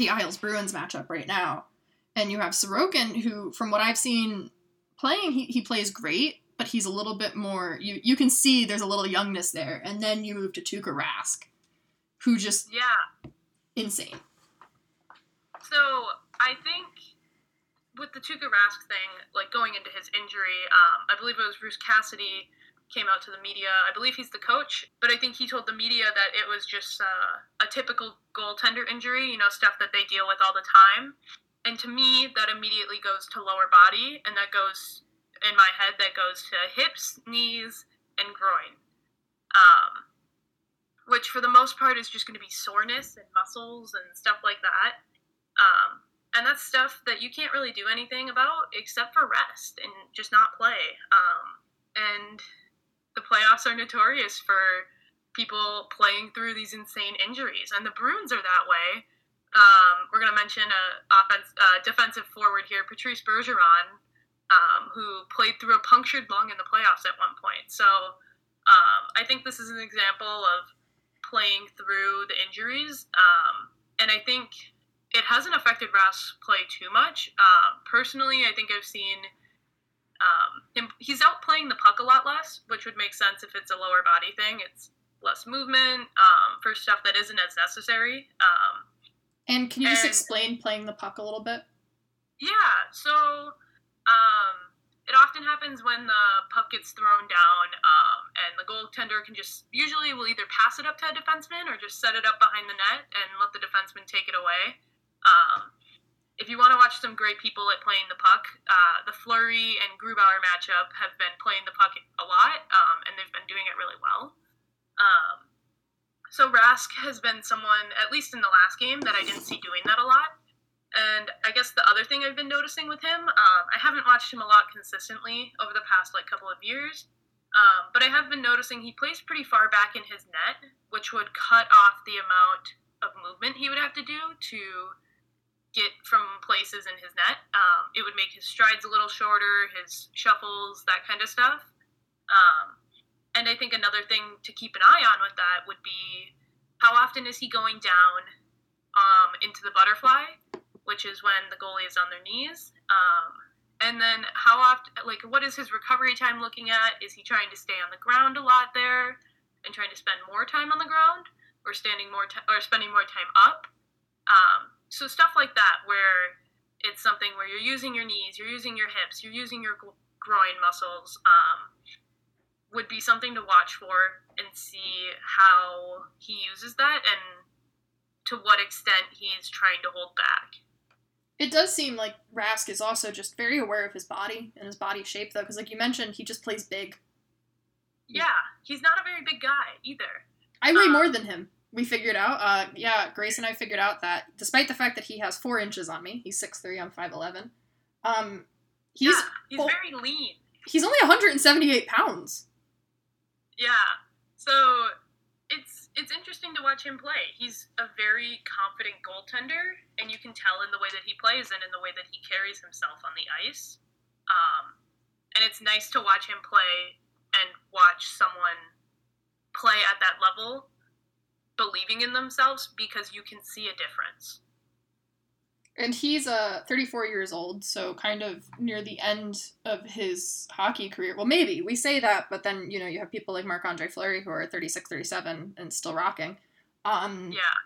the Isles Bruins matchup right now. And you have Sorokin, who, from what I've seen playing, he, he plays great, but he's a little bit more. You you can see there's a little youngness there. And then you move to Tuukka Rask, who just Yeah. insane. So I think with the Tuukka Rask thing, like going into his injury, um, I believe it was Bruce Cassidy came out to the media. I believe he's the coach, but I think he told the media that it was just uh, a typical goaltender injury, you know, stuff that they deal with all the time. And to me, that immediately goes to lower body, and that goes in my head that goes to hips, knees, and groin. Um, which for the most part is just going to be soreness and muscles and stuff like that. Um, and that's stuff that you can't really do anything about except for rest and just not play. Um, and the playoffs are notorious for people playing through these insane injuries, and the Bruins are that way. Um, we're going to mention a offense, uh, defensive forward here, Patrice Bergeron, um, who played through a punctured lung in the playoffs at one point. So um, I think this is an example of playing through the injuries, um, and I think it hasn't affected Rask's play too much. Uh, personally, I think I've seen. He's out playing the puck a lot less, which would make sense if it's a lower body thing. It's less movement um, for stuff that isn't as necessary. Um, And can you just explain playing the puck a little bit? yeah, so um, it often happens when the puck gets thrown down, um, and the goaltender can just usually will either pass it up to a defenseman or just set it up behind the net and let the defenseman take it away. If you want to watch some great people at playing the puck, uh, the Fleury and Grubauer matchup have been playing the puck a lot, um, and they've been doing it really well. Um, so Rask has been someone, at least in the last game, that I didn't see doing that a lot. And I guess the other thing I've been noticing with him, um, I haven't watched him a lot consistently over the past like couple of years, um, but I have been noticing he plays pretty far back in his net, which would cut off the amount of movement he would have to do to get from places in his net. Um, it would make his strides a little shorter, his shuffles, that kind of stuff. Um, and I think another thing to keep an eye on with that would be how often is he going down um, into the butterfly, which is when the goalie is on their knees. Um, and then how often, like, what is his recovery time looking at? Is he trying to stay on the ground a lot there and trying to spend more time on the ground, or standing more or spending more time up? Um, so stuff like that, where it's something where you're using your knees, you're using your hips, you're using your groin muscles. Um, would be something to watch for and see how he uses that and to what extent he's trying to hold back. It does seem like Rask is also just very aware of his body and his body shape, though, because like you mentioned, he just plays big. Yeah, he's not a very big guy either. I weigh Um, more than him. We figured out. Uh, yeah, Grace and I figured out that despite the fact that he has four inches on me, he's six three. I'm five eleven. Um, he's yeah, he's well- very lean. he's only 178 pounds. Yeah. So it's it's interesting to watch him play. He's a very confident goaltender, and you can tell in the way that he plays and in the way that he carries himself on the ice. Um, and it's nice to watch him play and watch someone play at that level, believing in themselves because you can see a difference. And he's uh 34 years old, so kind of near the end of his hockey career. Well, maybe we say that, but then you know you have people like Marc Andre Fleury who are 36, 37 and still rocking. Um, Yeah.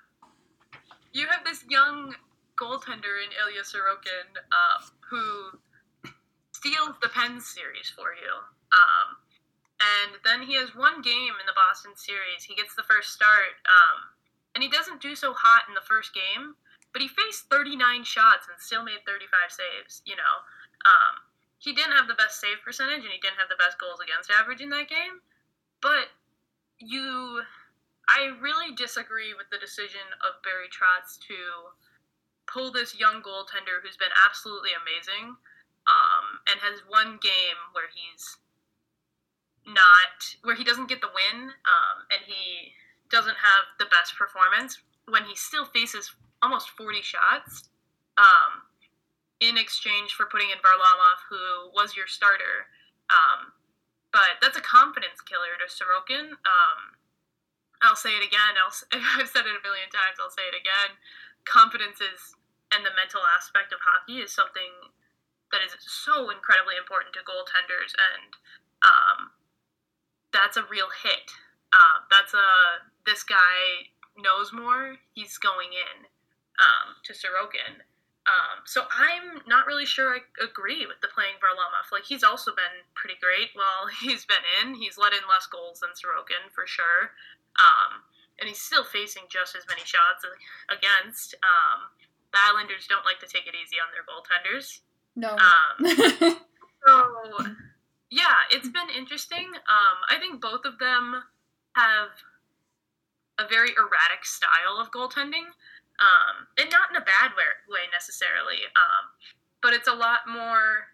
You have this young goaltender in Ilya Sorokin um, who steals the Pens series for you. Um, and then he has one game in the Boston series. He gets the first start, um, and he doesn't do so hot in the first game, but he faced 39 shots and still made 35 saves, you know. Um, he didn't have the best save percentage and he didn't have the best goals against average in that game, but you I really disagree with the decision of Barry Trotz to pull this young goaltender who's been absolutely amazing um, and has one game where he's not where he doesn't get the win um, and he doesn't have the best performance when he still faces almost 40 shots um, in exchange for putting in Varlamov, who was your starter. Um, but that's a confidence killer to Sorokin. Um, I'll say it again. I'll, I've said it a million times. I'll say it again. confidence is and the mental aspect of hockey is something that is so incredibly important to goaltenders, and um, that's a real hit. Uh, that's a this guy knows more. He's going in um, to Sorokin. Um, so I'm not really sure I agree with the playing Varlamov. Like he's also been pretty great while he's been in. He's let in less goals than Sorokin for sure, um, and he's still facing just as many shots against. Um, the Islanders don't like to take it easy on their goaltenders. No. Um, so yeah, it's been interesting. Um, I think both of them have a very erratic style of goaltending, um, and not in a bad way, necessarily. Um, but it's a lot more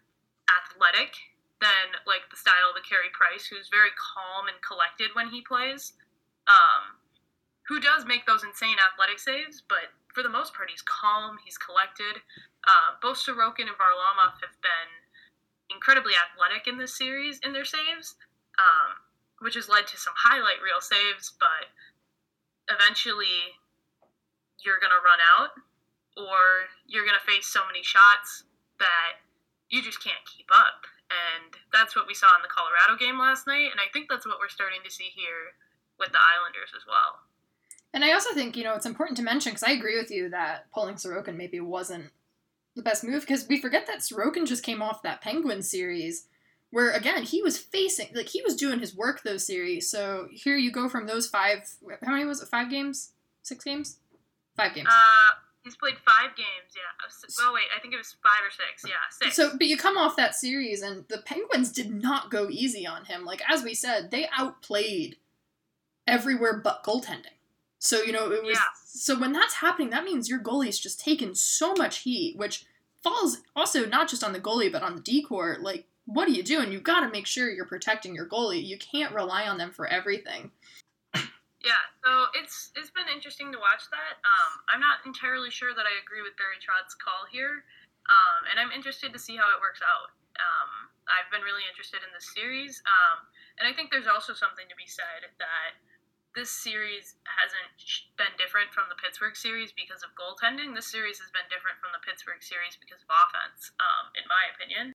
athletic than like the style of a Carey Price, who's very calm and collected when he plays. Um, who does make those insane athletic saves, but for the most part, he's calm, he's collected. Uh, both Sorokin and Varlamov have been incredibly athletic in this series in their saves, um, which has led to some highlight reel saves, but eventually you're going to run out or you're going to face so many shots that you just can't keep up. And that's what we saw in the Colorado game last night. And I think that's what we're starting to see here with the Islanders as well. And I also think, you know, it's important to mention, because I agree with you that pulling Sorokin maybe wasn't the best move, because we forget that Sorokin just came off that Penguin series where again he was facing like he was doing his work those series. So here you go from those five how many was it five games? Six games? Five games. Uh he's played five games yeah. Oh wait i think it was five or six yeah six. So but you come off that series and the penguins did not go easy on him. Like as we said they outplayed everywhere but goaltending so you know it was yeah. so when that's happening that means your goalie's just taken so much heat which falls also not just on the goalie but on the D-corps like what are you doing? You've got to make sure you're protecting your goalie. You can't rely on them for everything. Yeah, so it's it's been interesting to watch that. Um, I'm not entirely sure that I agree with Barry Trotz's call here, um, and I'm interested to see how it works out. Um, I've been really interested in this series, um, and I think there's also something to be said that this series hasn't been different from the Pittsburgh series because of goaltending. This series has been different from the Pittsburgh series because of offense, um, in my opinion.